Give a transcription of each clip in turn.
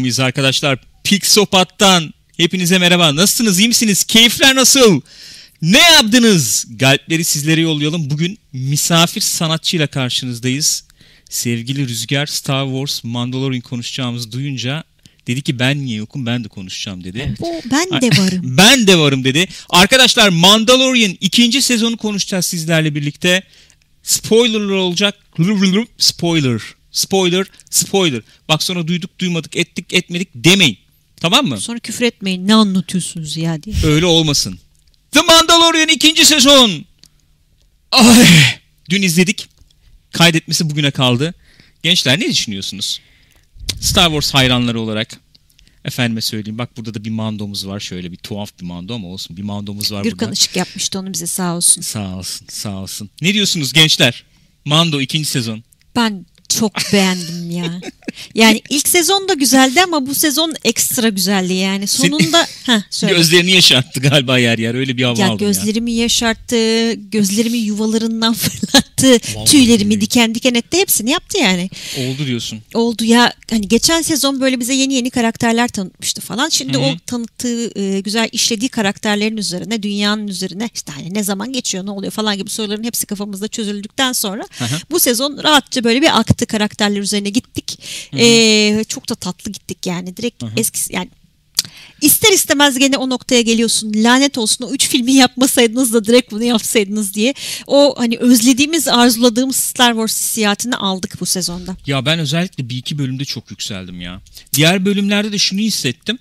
mıyız arkadaşlar? Pixopat'tan hepinize merhaba. Nasılsınız? İyi misiniz? Keyifler nasıl? Ne yaptınız? Galpleri sizlere yollayalım. Bugün misafir sanatçıyla karşınızdayız. Sevgili Rüzgar Star Wars Mandalorian konuşacağımızı duyunca dedi ki ben niye yokum ben de konuşacağım dedi. Evet. O ben de varım. Ben de varım dedi. Arkadaşlar Mandalorian ikinci sezonu konuşacağız sizlerle birlikte. Spoilerlar olacak. Spoiler. Spoiler. Spoiler. Bak sonra duyduk duymadık ettik etmedik demeyin. Tamam mı? Sonra küfür etmeyin ne anlatıyorsunuz ya diye. Öyle olmasın. The Mandalorian ikinci sezon. Ay, dün izledik. Kaydetmesi bugüne kaldı. Gençler ne düşünüyorsunuz? Star Wars hayranları olarak. Efendime söyleyeyim. Bak burada da bir mandomuz var. Şöyle bir tuhaf bir mando ama olsun. Bir mandomuz var Gürkan burada. Işık yapmıştı onu bize sağ olsun. Sağ olsun. Sağ olsun. Ne diyorsunuz gençler? Mando ikinci sezon. Ben çok beğendim ya. Yani ilk sezon da güzeldi ama bu sezon ekstra güzeldi yani. Sonunda Heh, söyle. Gözlerini yaşarttı galiba yer yer. Öyle bir hava ya aldım ya. gözlerimi yaşarttı, gözlerimi yuvalarından fırlattı, Vallahi tüylerimi billahi. diken diken etti. Hepsini yaptı yani. Oldu diyorsun. Oldu ya hani geçen sezon böyle bize yeni yeni karakterler tanıtmıştı falan. Şimdi Hı hı. o tanıttığı e, güzel işlediği karakterlerin üzerine dünyanın üzerine işte hani ne zaman geçiyor ne oluyor falan gibi soruların hepsi kafamızda çözüldükten sonra Hı hı. bu sezon rahatça böyle bir aktı karakterler üzerine gittik. E, çok da tatlı gittik yani direkt Hı hı. eskisi yani İster istemez gene o noktaya geliyorsun. Lanet olsun o üç filmi yapmasaydınız da direkt bunu yapsaydınız diye. O hani özlediğimiz, arzuladığımız Star Wars hissiyatını aldık bu sezonda. Ya ben özellikle bir iki bölümde çok yükseldim ya. Diğer bölümlerde de şunu hissettim.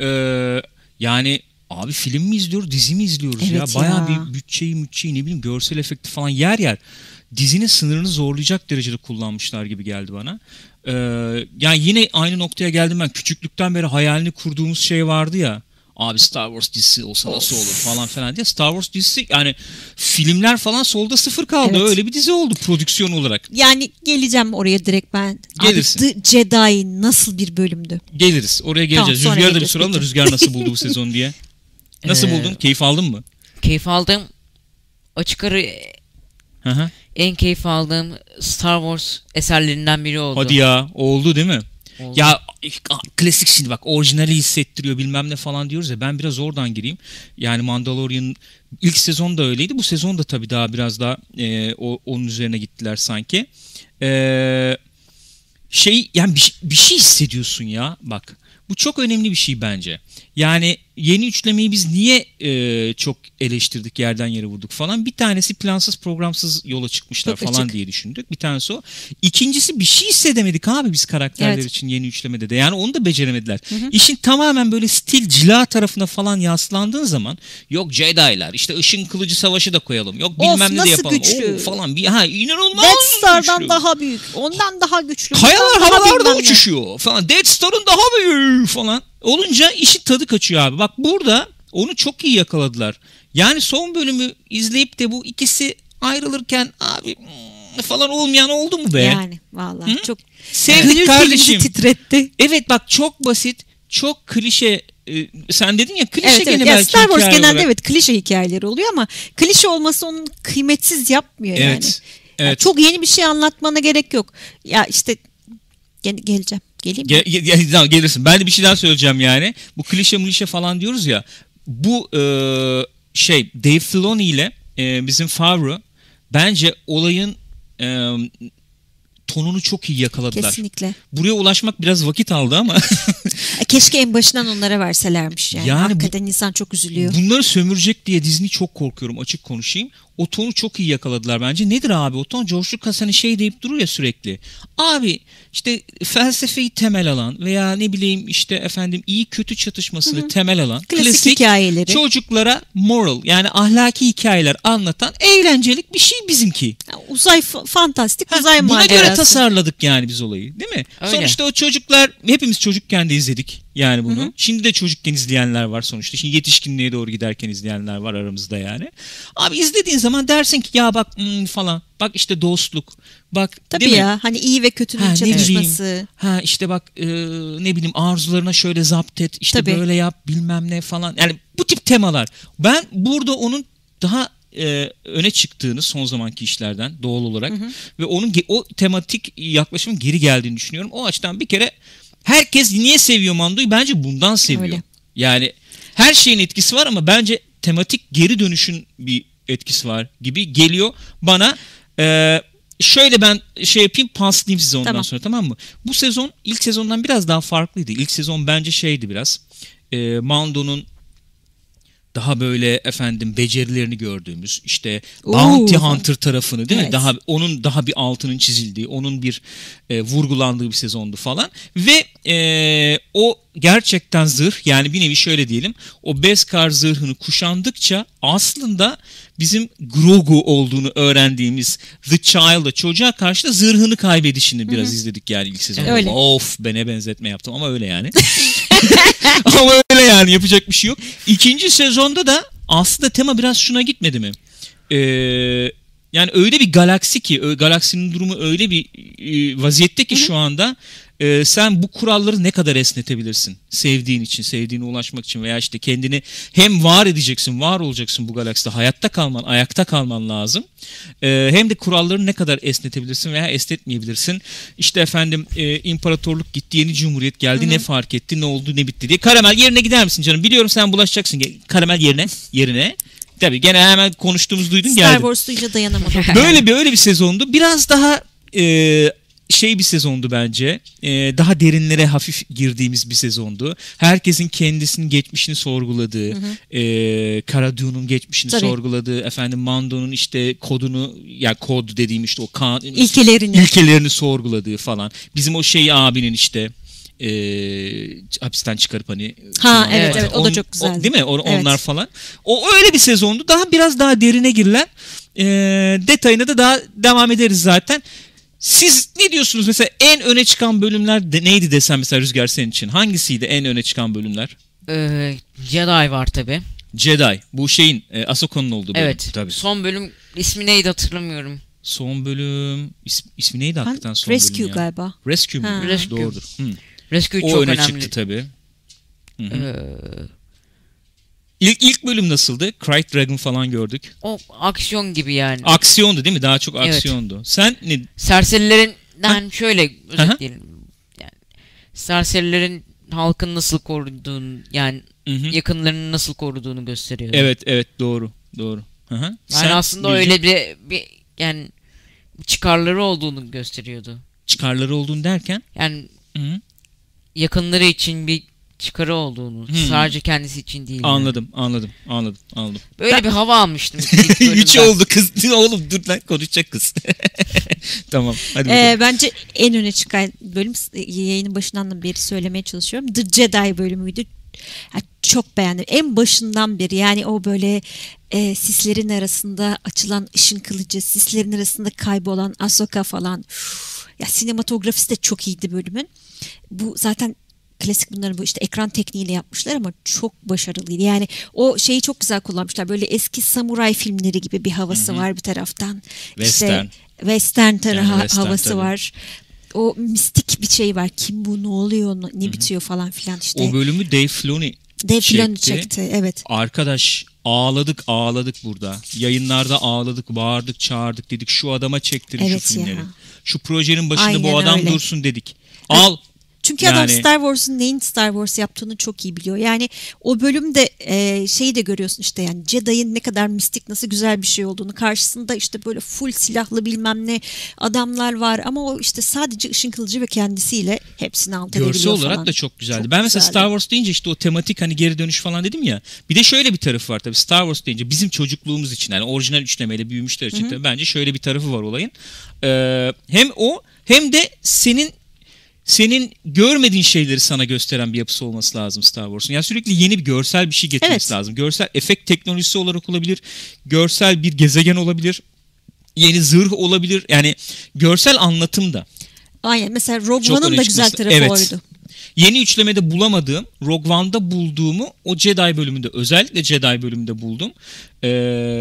Ee, yani abi film mi izliyoruz, dizi mi izliyoruz ya? Evet Bayağı ya. bir bütçeyi, bütçeyi ne bileyim görsel efekti falan yer yer. Dizinin sınırını zorlayacak derecede kullanmışlar gibi geldi bana. Ee, yani yine aynı noktaya geldim ben. Küçüklükten beri hayalini kurduğumuz şey vardı ya. Abi Star Wars dizisi olsa nasıl olur falan falan diye. Star Wars dizisi yani filmler falan solda sıfır kaldı. Evet. Öyle bir dizi oldu prodüksiyon olarak. Yani geleceğim oraya direkt ben. Gelirsin. Abi, The Jedi nasıl bir bölümdü? Geliriz. Oraya geleceğiz. sonra Rüzgar'a da bir soralım da. Rüzgar nasıl buldu bu sezon diye. Nasıl Ee, buldun? Keyif aldın mı? Keyif aldığım açık ara Hı hı. En keyif aldığım Star Wars eserlerinden biri oldu. Hadi ya. Oldu değil mi? Oldu. Ya klasik şimdi bak orijinali hissettiriyor bilmem ne falan diyoruz ya ben biraz oradan gireyim. Yani Mandalorian ilk sezon da öyleydi. Bu sezon da tabii daha biraz daha e, o, onun üzerine gittiler sanki. E, şey yani bir, bir şey hissediyorsun ya bak. Bu çok önemli bir şey bence. Yani yeni üçlemeyi biz niye e, çok eleştirdik yerden yere vurduk falan. Bir tanesi plansız programsız yola çıkmışlar Çok falan açık. diye düşündük. Bir tanesi o. İkincisi bir şey hissedemedik abi biz karakterler Evet. için yeni üçlemede de. Yani onu da beceremediler. İşin tamamen böyle stil cila tarafına falan yaslandığın zaman yok Jedi'lar işte ışın kılıcı savaşı da koyalım. Yok Of, bilmem ne de nasıl yapalım. güçlü. Oo, falan bir ha inanılmaz Death Star'dan güçlü. daha büyük. Ondan daha güçlü. Kayalar havalarda uçuşuyor falan. Death Star'ın daha büyük falan. Olunca işin tadı kaçıyor abi. Bak burada onu çok iyi yakaladılar. Yani son bölümü izleyip de bu ikisi ayrılırken abi hmm, falan olmayan oldu mu be? Yani vallahi Hı? çok Sevdik Gönül kardeşim. telimizi titretti. Evet bak çok basit, çok klişe. Ee, sen dedin ya klişe Evet, evet. gene Ya belki Star Wars genelde olarak. evet klişe hikayeleri oluyor ama klişe olması onu kıymetsiz yapmıyor yani. Evet. Yani Evet. çok yeni bir şey anlatmana gerek yok. Ya işte gel- geleceğim. Geleyim mi? Ge- ge- tamam, gelirsin. Ben de bir şey daha söyleyeceğim yani. Bu klişe mulişe falan diyoruz ya. Bu e, şey Dave Filoni ile e, bizim Favreau bence olayın e, tonunu çok iyi yakaladılar. Kesinlikle. Buraya ulaşmak biraz vakit aldı ama E, Keşke en başından onlara verselermiş yani. Yani bu- Hakikaten insan çok üzülüyor. bunları sömürecek diye Disney çok korkuyorum açık konuşayım. O tonu çok iyi yakaladılar bence. Nedir abi o ton? George Lucas hani şey deyip duruyor ya sürekli. Abi işte felsefeyi temel alan veya ne bileyim işte efendim iyi kötü çatışmasını temel alan Klasik hikayeleri. çocuklara moral yani ahlaki hikayeler anlatan eğlencelik bir şey bizimki. Ya, Uzay fa- fantastik Ha, uzay buna göre macerası. tasarladık yani biz olayı değil mi? Öyle. Sonuçta o çocuklar hepimiz çocukken de izledik yani bunu. Şimdi de çocukken izleyenler var sonuçta. Şimdi yetişkinliğe doğru giderken izleyenler var aramızda yani. Abi izlediğin zaman dersin ki ya bak hmm, falan. Bak işte dostluk. Bak Tabii değil mi? ya hani iyi ve kötünün Ha, çatışması. Ha işte bak e, ne bileyim arzularına şöyle zapt et işte Tabii. böyle yap bilmem ne falan. Yani bu tip temalar. Ben burada onun daha e, öne çıktığını son zamanki işlerden doğal olarak ve onun o tematik yaklaşımın geri geldiğini düşünüyorum. O açıdan bir kere herkes niye seviyor Mando'yu? Bence bundan seviyor. Öyle. Yani her şeyin etkisi var ama bence tematik geri dönüşün bir etkisi var gibi geliyor bana. Ee, şöyle ben şey yapayım paslayayım size ondan Tamam. sonra tamam mı? Bu sezon ilk sezondan biraz daha farklıydı. İlk sezon bence şeydi biraz. E, Mando'nun daha böyle efendim becerilerini gördüğümüz işte Oo. Bounty Hunter tarafını değil mi? Evet. Daha onun daha bir altının çizildiği, onun bir e, vurgulandığı bir sezondu falan ve e, o gerçekten zırh yani bir nevi şöyle diyelim o Beskar zırhını kuşandıkça aslında bizim Grogu olduğunu öğrendiğimiz The Child'a çocuğa karşı da zırhını kaybedişini biraz izledik yani ilk sezonda. Öyle. Of bene benzetme yaptım ama öyle yani. ama öyle yani yapacak bir şey yok. İkinci sezonda da aslında tema biraz şuna gitmedi mi? Ee, yani öyle bir galaksi ki galaksinin durumu öyle bir e, vaziyette ki şu anda e, sen bu kuralları ne kadar esnetebilirsin? Sevdiğin için sevdiğine ulaşmak için veya işte kendini hem var edeceksin var olacaksın bu galakside hayatta kalman ayakta kalman lazım. E, hem de kuralları ne kadar esnetebilirsin veya esnetmeyebilirsin? İşte efendim e, imparatorluk gitti yeni cumhuriyet geldi. Ne fark etti ne oldu ne bitti diye. Karamel yerine gider misin canım? Biliyorum sen bulaşacaksın. Karamel yerine yerine. Tabii gene hemen konuştuğumuz duydun Star geldi. Wars duyunca dayanamadım. Böyle bir öyle bir sezondu. Biraz daha e, şey bir sezondu bence. E, daha derinlere hafif girdiğimiz bir sezondu. Herkesin kendisinin geçmişini sorguladığı, e, Cara Dune'un geçmişini Tabii. sorguladığı, efendim Mando'nun işte kodunu ya kod dediğim işte o kan, İlkelerini. ilkelerini sorguladığı falan. Bizim o şey abinin işte e, hapisten çıkarıp hani Ha, evet, evet, evet, o da çok güzeldi. değil mi? O- Evet. onlar falan. O öyle bir sezondu. Daha biraz daha derine girilen e, detayına da daha devam ederiz zaten. Siz ne diyorsunuz mesela en öne çıkan bölümler de, neydi desem mesela Rüzgar senin için? Hangisiydi en öne çıkan bölümler? Ee, Jedi var tabi. Jedi. Bu şeyin e, Ahsokan'ın olduğu bölüm. Evet. Tabii. Son bölüm ismi neydi hatırlamıyorum. Son bölüm is, ismi neydi Ben- hakikaten son Rescue bölüm ya? galiba. Rescue mu? Ha. Rescue. Doğrudur. Hı. Rescue O çok öne önemli. çıktı tabii. Hı hı. Ee, İlk, ilk bölüm nasıldı? Cry Dragon falan gördük. o aksiyon gibi yani. Aksiyondu değil mi? Daha çok Evet. aksiyondu. Sen ne? Serserilerinden şöyle Hı hı. özetleyelim. Yani serserilerin halkın nasıl koruduğunu yani Hı hı. yakınlarını nasıl koruduğunu gösteriyor. Evet evet doğru doğru. Hı hı. Yani Sen aslında Gülcüm, öyle bir, bir yani çıkarları olduğunu gösteriyordu. çıkarları olduğunu derken Yani hı hı. yakınları için bir çıkarı olduğunu. Hmm. Sadece kendisi için değil. yani. anladım anladım anladım anladım. Böyle bir hava almıştım. Üç oldu kız. Oğlum dur lan konuşacak kız. tamam hadi bakalım. Ee, bence en öne çıkan bölüm yayının başından da beri söylemeye çalışıyorum. The Jedi bölümüydü. Ya çok beğendim. En başından beri yani o böyle e, sislerin arasında açılan ışın kılıcı, sislerin arasında kaybolan Ahsoka falan. Üf, ya sinematografisi de çok iyiydi bölümün. Bu zaten klasik bunların bu işte ekran tekniğiyle yapmışlar ama çok başarılıydı. Yani o şeyi çok güzel kullanmışlar. Böyle eski samuray filmleri gibi bir havası var bir taraftan. Western. İşte western tarafı Yani western havası tabii. var. O mistik bir şey var. Kim bu ne oluyor ne- ne bitiyor falan filan işte. O bölümü Dave Filoni Dave Filoni çekti. çekti. Evet. Arkadaş ağladık ağladık burada. Yayınlarda ağladık, bağırdık, çağırdık dedik. Şu adama çektirin Evet şu filmleri. ya. Şu projenin başında Aynen bu adam öyle. dursun dedik. Al. Çünkü adam Yani- Star Wars'un neyin Star Wars yaptığını çok iyi biliyor. Yani o bölümde e, şeyi de görüyorsun işte yani Jedi'ın ne kadar mistik nasıl güzel bir şey olduğunu. Karşısında işte böyle full silahlı bilmem ne adamlar var ama o işte sadece ışın kılıcı ve kendisiyle hepsini alt edebiliyor Görsel olarak falan. da çok güzeldi. Çok ben mesela güzeldi. Star Wars deyince işte o tematik hani geri dönüş falan dedim ya. Bir de şöyle bir tarafı var tabii. Star Wars deyince bizim çocukluğumuz için yani orijinal üçlemeyle büyümüşler için tabii bence şöyle bir tarafı var olayın. Ee, hem o hem de senin senin görmediğin şeyleri sana gösteren bir yapısı olması lazım Star Wars'un. Yani sürekli yeni bir görsel bir şey getirmesi Evet. lazım. Görsel efekt teknolojisi olarak olabilir. Görsel bir gezegen olabilir. Yeni zırh olabilir. Yani görsel anlatım da. Aynen mesela Rogue One'ın da güzel tarafı Evet. oydu. Yeni üçlemede bulamadığım, Rogue One'da bulduğumu o Jedi bölümünde özellikle Jedi bölümünde buldum. Ee,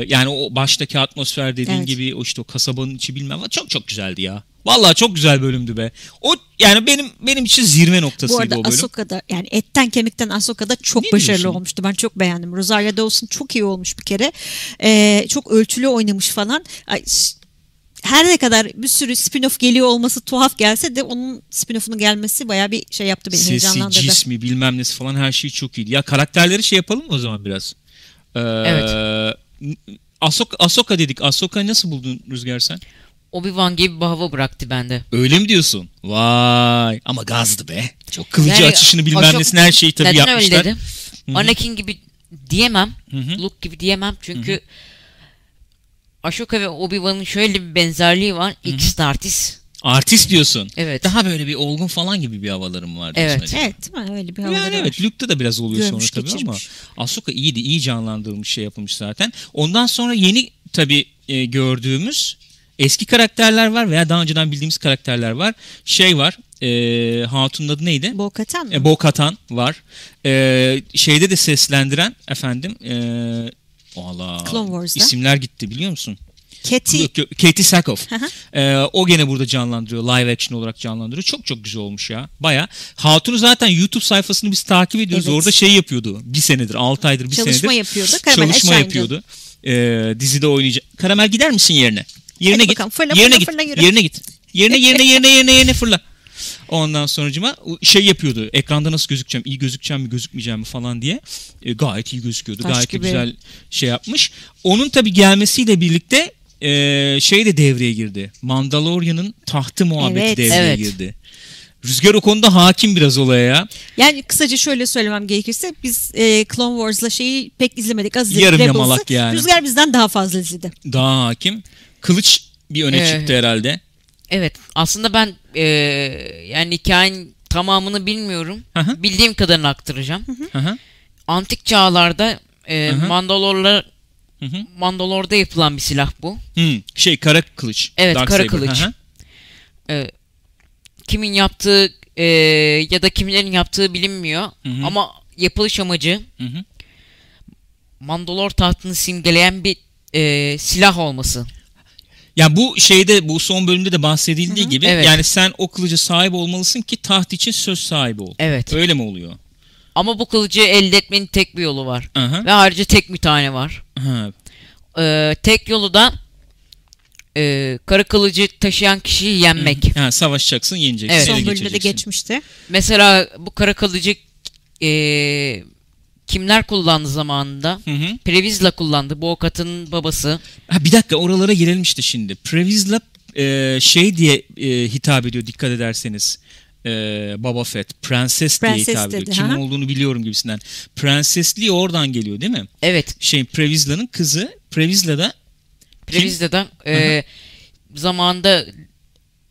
yani o baştaki atmosfer dediğin Evet. gibi o işte o kasabanın içi bilmem ne çok çok güzeldi ya. Vallahi çok güzel bölümdü be. O yani benim benim için zirve Bu noktasıydı arada o bölüm. Ahsoka'da yani etten kemikten Ahsoka'da çok Ne başarılı diyorsun? olmuştu. Ben çok beğendim. Rosario Dawson çok iyi olmuş bir kere. Ee, çok ölçülü oynamış falan. Ay, her ne kadar bir sürü spin-off geliyor olması tuhaf gelse de onun spin-off'unun gelmesi bayağı bir şey yaptı beni Sesi, heyecanlandırdı. cismi bilmem nesi falan her şey çok iyiydi. Ya karakterleri şey yapalım mı o zaman biraz? Ee, Evet. Ahsoka, Ahsoka dedik. Ahsoka'yı nasıl buldun Rüzgar sen? Obi-Wan gibi bir hava bıraktı bende. Öyle mi diyorsun? Vay ama gazdı be. Çok kılıcı Yani açışını bilmem nesini her şeyi tabii yapmışlar. öyle dedim? Hı hı. Anakin gibi diyemem. Hı hı. Luke gibi diyemem. Çünkü Ashoka ve Obi-Wan'ın şöyle bir benzerliği var. İkisi de artist. Artist diyorsun. Evet. Daha böyle bir olgun falan gibi bir havalarım var diyorsun Evet. acaba? Evet değil mi? Öyle bir havaları Yani var. evet Luke'da da biraz oluyor Görmüş, sonra tabii ama geçirmiş. Ahsoka iyiydi. iyi canlandırılmış şey yapılmış zaten. Ondan sonra yeni tabii e, gördüğümüz eski karakterler var veya daha önceden bildiğimiz karakterler var. Şey var. E, Hatun'un adı neydi? Bo-Katan mı? E, Bo-Katan var. E, şeyde de seslendiren efendim e, Allah Clone Wars'da. isimler gitti biliyor musun? Katie Katie Sackhoff. Ee, o gene burada canlandırıyor. Live action olarak canlandırıyor. Çok çok güzel olmuş ya. Baya. Hatun'u zaten YouTube sayfasını biz takip ediyoruz. Evet. Orada şey yapıyordu. Bir senedir, 6 aydır bir çalışma senedir. yapıyordu. Karamel çalışma aşağı indi. yapıyordu. Ee, dizide oynayacak. Karamel gider misin yerine? Yerine Hadi git. bakalım, fırla, yerine fırla, git. fırla, yerine git. Yerine yerine yerine yerine yerine fırla. Ondan sonucuma şey yapıyordu. Ekranda nasıl gözükeceğim, iyi gözükeceğim mi, gözükmeyeceğim mi falan diye. E, gayet iyi gözüküyordu. Taş gayet gibi. güzel şey yapmış. Onun tabi gelmesiyle birlikte e, şey de devreye girdi. Mandalorian'ın tahtı muhabbeti Evet. devreye Evet. girdi. Rüzgar o konuda hakim biraz olaya ya. Yani kısaca şöyle söylemem gerekirse biz e, Clone Wars'la şeyi pek izlemedik. Az izledik Yarım Rebels'ı. yamalak yani. Rüzgar bizden daha fazla izledi. Daha hakim. Kılıç bir öne Evet. çıktı herhalde. Evet. Aslında ben eee, yani hikayenin tamamını bilmiyorum. Hı hı. Bildiğim kadarını aktaracağım. Hı hı. Antik çağlarda eee Hı hı. Mandalorlar Hı hı. Mandalor'da yapılan bir silah bu. Hmm, şey kara kılıç. Evet, kara Darksaber. kılıç. Hı hı. Eee, kimin yaptığı eee, ya da kimlerin yaptığı bilinmiyor. Hı hı. Ama yapılış amacı Hı hı. Mandalor tahtını simgeleyen bir eee, silah olması. Ya bu şeyde bu son bölümde de bahsedildiği gibi Evet. yani sen o kılıca sahip olmalısın ki taht için söz sahibi ol. Evet. Öyle mi oluyor? Ama bu kılıcı elde etmenin tek bir yolu var. Aha. Ve ayrıca tek bir tane var. Ha. Eee, tek yolu da eee kara kılıcı taşıyan kişiyi yenmek. Ha, savaşacaksın, yeneceksin, Evet. Son bölümde de geçmişti. Mesela bu kara kılıcı eee, kimler kullandı zamanında? Hı hı. Previzla kullandı. Bu Okat'ın babası. Ha, bir dakika oralara girelim işte şimdi. Previsla e, şey diye e, hitap ediyor dikkat ederseniz. E, Boba Fett. Prenses diye Prenses hitap ediyor. dedi, Kim ha. olduğunu biliyorum gibisinden. Prensesliği oradan geliyor değil mi? Evet. Şey Previsla'nın kızı. Previsla da Previzla'da eee zamanında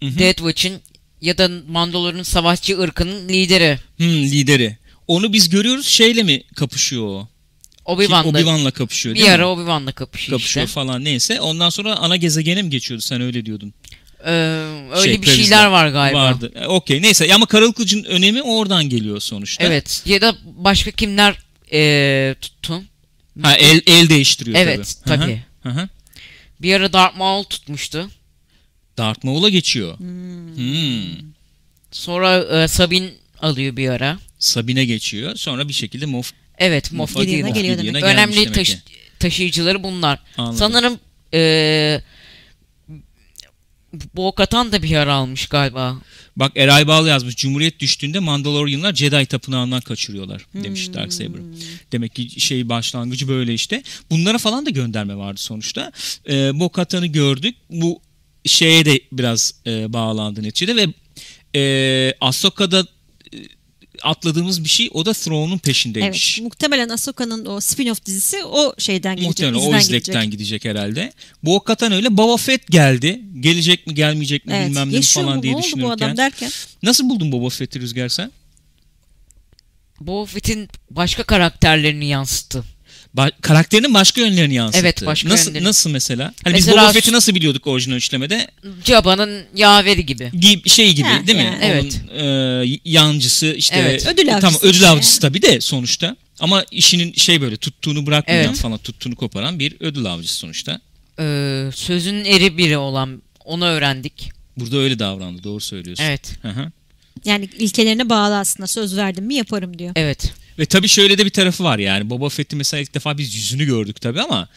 Hı hı. Death Watch'in ya da Mandalor'un savaşçı ırkının lideri. hmm, lideri. Onu biz görüyoruz şeyle mi kapışıyor o? Obi-Wan'la. Obi-Wan'la kapışıyor bir ara Obi-Wan'la kapışıyor, kapışıyor işte. falan neyse. Ondan sonra ana gezegene mi geçiyordu sen öyle diyordun. Eee, öyle Şey, bir Previsla. şeyler var galiba. Vardı. E, Okey neyse ama Karalı Kılıç'ın önemi oradan geliyor sonuçta. Evet. Ya da başka kimler eee, tuttu? Ha el, el değiştiriyor Evet, tabii. Hı. tabii. Hı hı. Bir ara Darth Maul tutmuştu. Darth Maul'a geçiyor. Hmm. Sonra eee, Sabine alıyor bir ara. Sabine geçiyor. Sonra bir şekilde Moff Evet, Moff Moff Gideon'a Gideon. geliyor Gideon'a demek. gelmiş Önemli demek taş- ki. taşıyıcıları bunlar. Anladım. Sanırım eee bu Katan da bir ara almış galiba. Bak Eray Bağlı yazmış. Cumhuriyet düştüğünde Mandalorianlar Jedi tapınağından kaçırıyorlar demiş Hmm. Darksaber. Demek ki şey başlangıcı böyle işte. Bunlara falan da gönderme vardı sonuçta. Ee, Bo-Katan'ı gördük. Bu şeye de biraz e, bağlandı neticede ve e, Ahsoka'da e, atladığımız bir şey o da Thrawn'un peşindeymiş. Evet. Muhtemelen Ahsoka'nın o spin-off dizisi o şeyden gidecek. Muhtemelen o izlekten gidecek. gidecek herhalde. Bu hakikaten öyle. Boba Fett geldi. Gelecek mi gelmeyecek mi Evet. bilmem ne falan mu? diye Ne oldu bu düşünürken. adam derken? Nasıl buldun Boba Fett'i Rüzgar sen? Boba Fett'in başka karakterlerini yansıttı. Ba- karakterinin başka yönlerini yansıttı. Evet, başka nasıl, yönleri. Nasıl mesela? Hani biz Mesela Boba Fett'i nasıl biliyorduk orijinal üçlemede? Jaba'nın yaveri gibi. Gibi, şey gibi Ha, değil mi? yani. Evet. Onun, e, yancısı işte. Evet. Ödül Tamam avcısı ödül işte. avcısı tabii de sonuçta. Ama işinin şey böyle tuttuğunu bırakmayan Evet. falan tuttuğunu koparan bir ödül avcısı sonuçta. Eee sözünün eri biri olan onu öğrendik. Burada öyle davrandı. Doğru söylüyorsun. Evet. Hı hı. Yani ilkelerine bağlı aslında söz verdim mi yaparım diyor. Evet. Ve tabii şöyle de bir tarafı var yani. Boba Fett'i mesela ilk defa biz yüzünü gördük tabii ama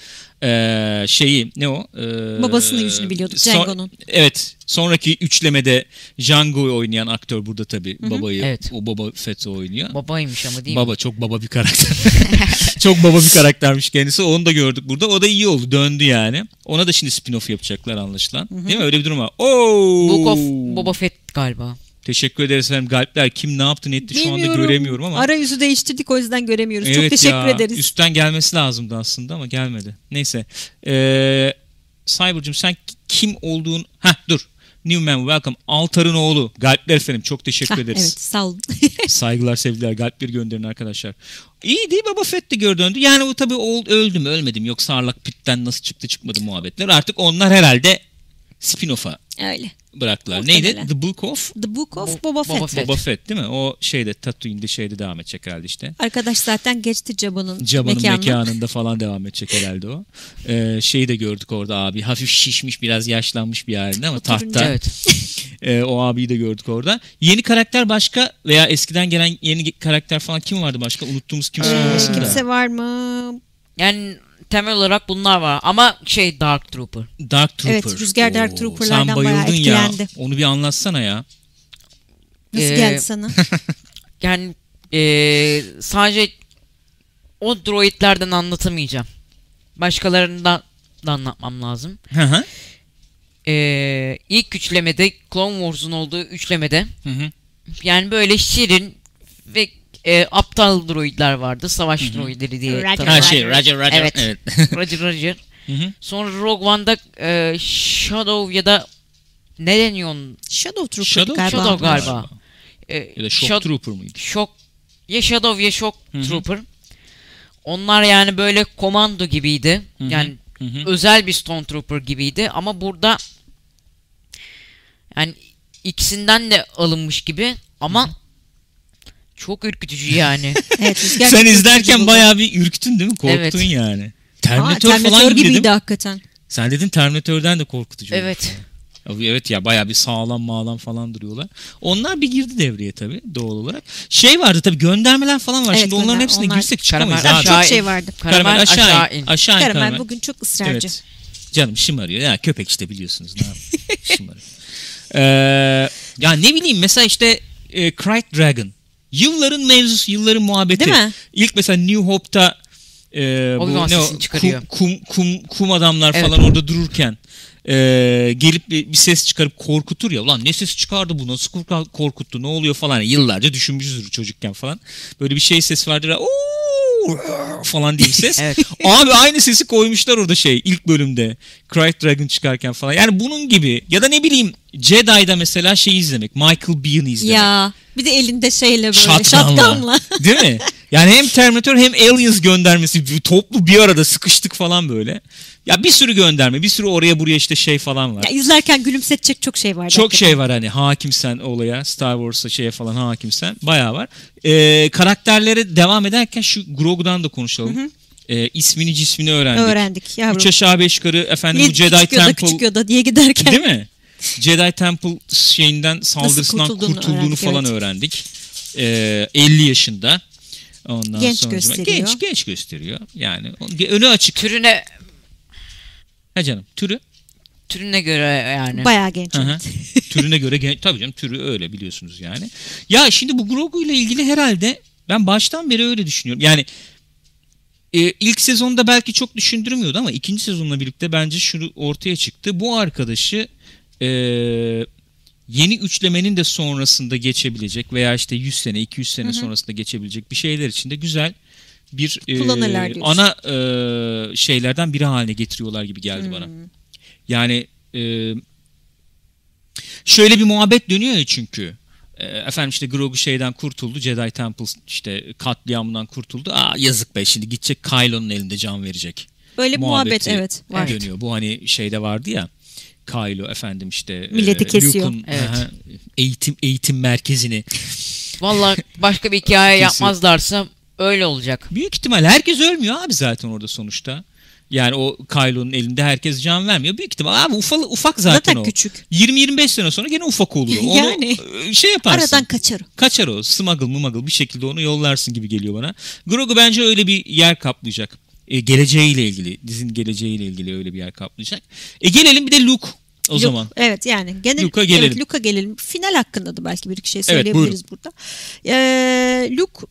eee, şeyi ne o? Eee, Babasının yüzünü biliyorduk, son- Django'nun. Evet. Sonraki üçlemede Django'yu oynayan aktör burada tabii babayı. Evet. O Boba Fett'i oynuyor. Babaymış ama değil mi? baba çok baba bir karakter. çok baba bir karaktermiş kendisi. Onu da gördük burada. O da iyi oldu. Döndü yani. Ona da şimdi spin-off yapacaklar anlaşılan. Değil mi? Öyle bir durum var. Oo! Book of Boba Fett galiba. Teşekkür ederiz efendim. Galpler kim ne yaptı ne etti şu anda göremiyorum ama. Arayüzü değiştirdik o yüzden göremiyoruz. Çok Evet teşekkür ya, ederiz. Üstten gelmesi lazımdı aslında ama gelmedi. Neyse. Ee, Cyber'cığım sen kim olduğun... Heh dur. Newman welcome. Altar'ın oğlu. Galpler efendim. Çok teşekkür Hah, ederiz. evet sağ olun. Saygılar sevgiler. Galpleri gönderin arkadaşlar. İyi değil Baba Fett de geri döndü. Yani o tabii öldü mü ölmedi mi yoksa Arlak Pit'ten nasıl çıktı çıkmadı muhabbetler. Artık onlar herhalde spin-off'a Öyle. bıraktılar. Muhtemelen. Neydi? The Book of The Book of Bo- Boba Fett. Boba Fett. Boba Fett değil mi? O şeyde Tatooine'de şeyde devam edecek herhalde işte. Arkadaş zaten geçti Jaba'nın Jabba'nın mekanına. mekanında falan devam edecek herhalde o. Ee, şeyi de gördük orada abi. Hafif şişmiş biraz yaşlanmış bir halinde ama Oturunca. tahta. Evet. Ee, o abiyi de gördük orada. Yeni karakter başka veya eskiden gelen yeni karakter falan kim vardı başka? Unuttuğumuz kimse Ee. Kimse var mı? Yani temel olarak bunlar var ama şey Dark Trooper. Dark Trooper. Evet, Rüzgar Dark Oo, Trooper'lardan Sen bayağı bayıldın ya. etkilendi. Onu bir anlatsana ya. Nasıl Ee, geldi sana? Yani eee, sadece o droidlerden anlatamayacağım. Başkalarından da anlatmam lazım. Hı hı. Eee ilk üçlemede Clone Wars'un olduğu üçlemede Hı hı. yani böyle şirin ve eee, aptal droidler vardı. Savaş droidleri diye. Roger, Ha şey Roger Roger. Evet. evet. Roger Roger. Hı hı. Sonra Rogue One'da eee, Shadow ya da ne deniyor onun? Shadow Trooper Shadow, galiba. Shadow galiba. Eee, Ya da Shock Shad- Trooper mıydı? Shock ya Shadow ya Shock Hı hı. Trooper. Onlar yani böyle komando gibiydi. Hı hı. Yani Hı hı. özel bir Stone Trooper gibiydi ama burada yani ikisinden de alınmış gibi ama çok ürkütücü yani. Evet, Sen izlerken bayağı bir ürktün değil mi? Korktun Evet. yani. Aa, Terminator, Terminator falan gibi gibiydi dedim. hakikaten. Sen dedin Terminator'dan da korkutucu. evet. Abi Evet ya bayağı bir sağlam mağlam falan duruyorlar. Onlar bir girdi devreye tabii doğal olarak. Şey vardı tabii göndermeler falan var. Evet, Şimdi onların hepsine onlar- girsek çıkamayız Karamel abi. aşağı Çok şey vardı. Karamel Karamel aşağı, aşağı in. Aşağı in Karamel karamel. bugün çok ısrarcı. Evet. Canım şımarıyor. Ya köpek işte biliyorsunuz. Ne yapayım? şımarıyor. Ee, ya ne bileyim mesela işte e, Cried Dragon. Yılların mevzusu, yılların muhabbeti. Değil mi? İlk mesela New Hope'ta e, bu ne o çıkarıyor. kum, kum, kum, kum adamlar Evet. falan orada dururken e, gelip bir, bir ses çıkarıp korkutur ya. Ulan ne ses çıkardı bu nasıl kork- korkuttu ne oluyor falan. Yıllarca düşünmüşüzdür çocukken falan. Böyle bir şey ses vardır. ya, "Oo!" falan diye bir ses. Evet. Abi aynı sesi koymuşlar orada şey ilk bölümde. Cried Dragon çıkarken falan. Yani bunun gibi ya da ne bileyim Jedi'da mesela şey izlemek. Michael Biehn izlemek. Ya bir de elinde şeyle böyle Shotgun'la. shotgunla. Değil mi? Yani hem Terminator hem Aliens göndermesi toplu bir arada sıkıştık falan böyle. Ya bir sürü gönderme, bir sürü oraya buraya işte şey falan var. ya izlerken gülümsetecek çok şey var. Çok şey var hani hakimsen olaya, Star Wars'a şeye falan hakimsen bayağı var. Ee, karakterlere devam ederken şu Grogu'dan da konuşalım. Ee, ismini cismini öğrendik. Öğrendik yavrum. Üç aşağı beş yukarı efendim bu Ne Jedi küçük yoda, Temple küçük yoda diye giderken. değil mi? Jedi Temple şeyinden saldırısından kurtulduğunu kurtulduğunu, öğrendik, falan evet. öğrendik. Ee, 50 yaşında. Ondan Genç sonra gösteriyor. Genç genç gösteriyor. Yani önü açık. Türüne Ha canım türü. türüne göre yani. Bayağı genç. Hı hı. evet. Türüne göre gen- tabii canım türü öyle biliyorsunuz yani. Ya şimdi bu Grogu ile ilgili herhalde ben baştan beri öyle düşünüyorum. Yani e, ilk sezonda belki çok düşündürmüyordu ama ikinci sezonla birlikte bence şu ortaya çıktı. Bu arkadaşı e, yeni üçlemenin de sonrasında geçebilecek veya işte 100 sene 200 sene sonrasında geçebilecek bir şeyler için de güzel bir e, ana e, şeylerden biri haline getiriyorlar gibi geldi bana. Yani e, şöyle bir muhabbet dönüyor ya çünkü. E, efendim işte Grogu şeyden kurtuldu. Jedi Temple işte katliamından kurtuldu. Aa yazık be şimdi gidecek Kylo'nun elinde can verecek. Böyle muhabbet evet var. Dönüyor. Bu hani şeyde vardı ya. Kylo efendim işte Milleti e, kesiyor. Luke'un, Evet. aha, eğitim eğitim merkezini. Vallahi başka bir hikaye yapmazlarsa öyle olacak. Büyük ihtimal herkes ölmüyor abi zaten orada sonuçta. Yani o Kylo'nun elinde herkes can vermiyor. Büyük ihtimal abi ufak, ufak zaten, Zaten o. küçük. 20-25 sene sonra gene ufak olur. Onu Yani. e, şey yaparsın. Aradan kaçar o. Kaçar o. Smuggle mumaggle bir şekilde onu yollarsın gibi geliyor bana. Grogu bence öyle bir yer kaplayacak. E, geleceğiyle ilgili. Dizinin geleceğiyle ilgili öyle bir yer kaplayacak. E gelelim bir de Luke o Luke, zaman. Evet yani genel Luke'a gelelim. Evet, Luke'a gelelim. Final hakkında da belki bir iki şey Evet, söyleyebiliriz burada. Ee, Luke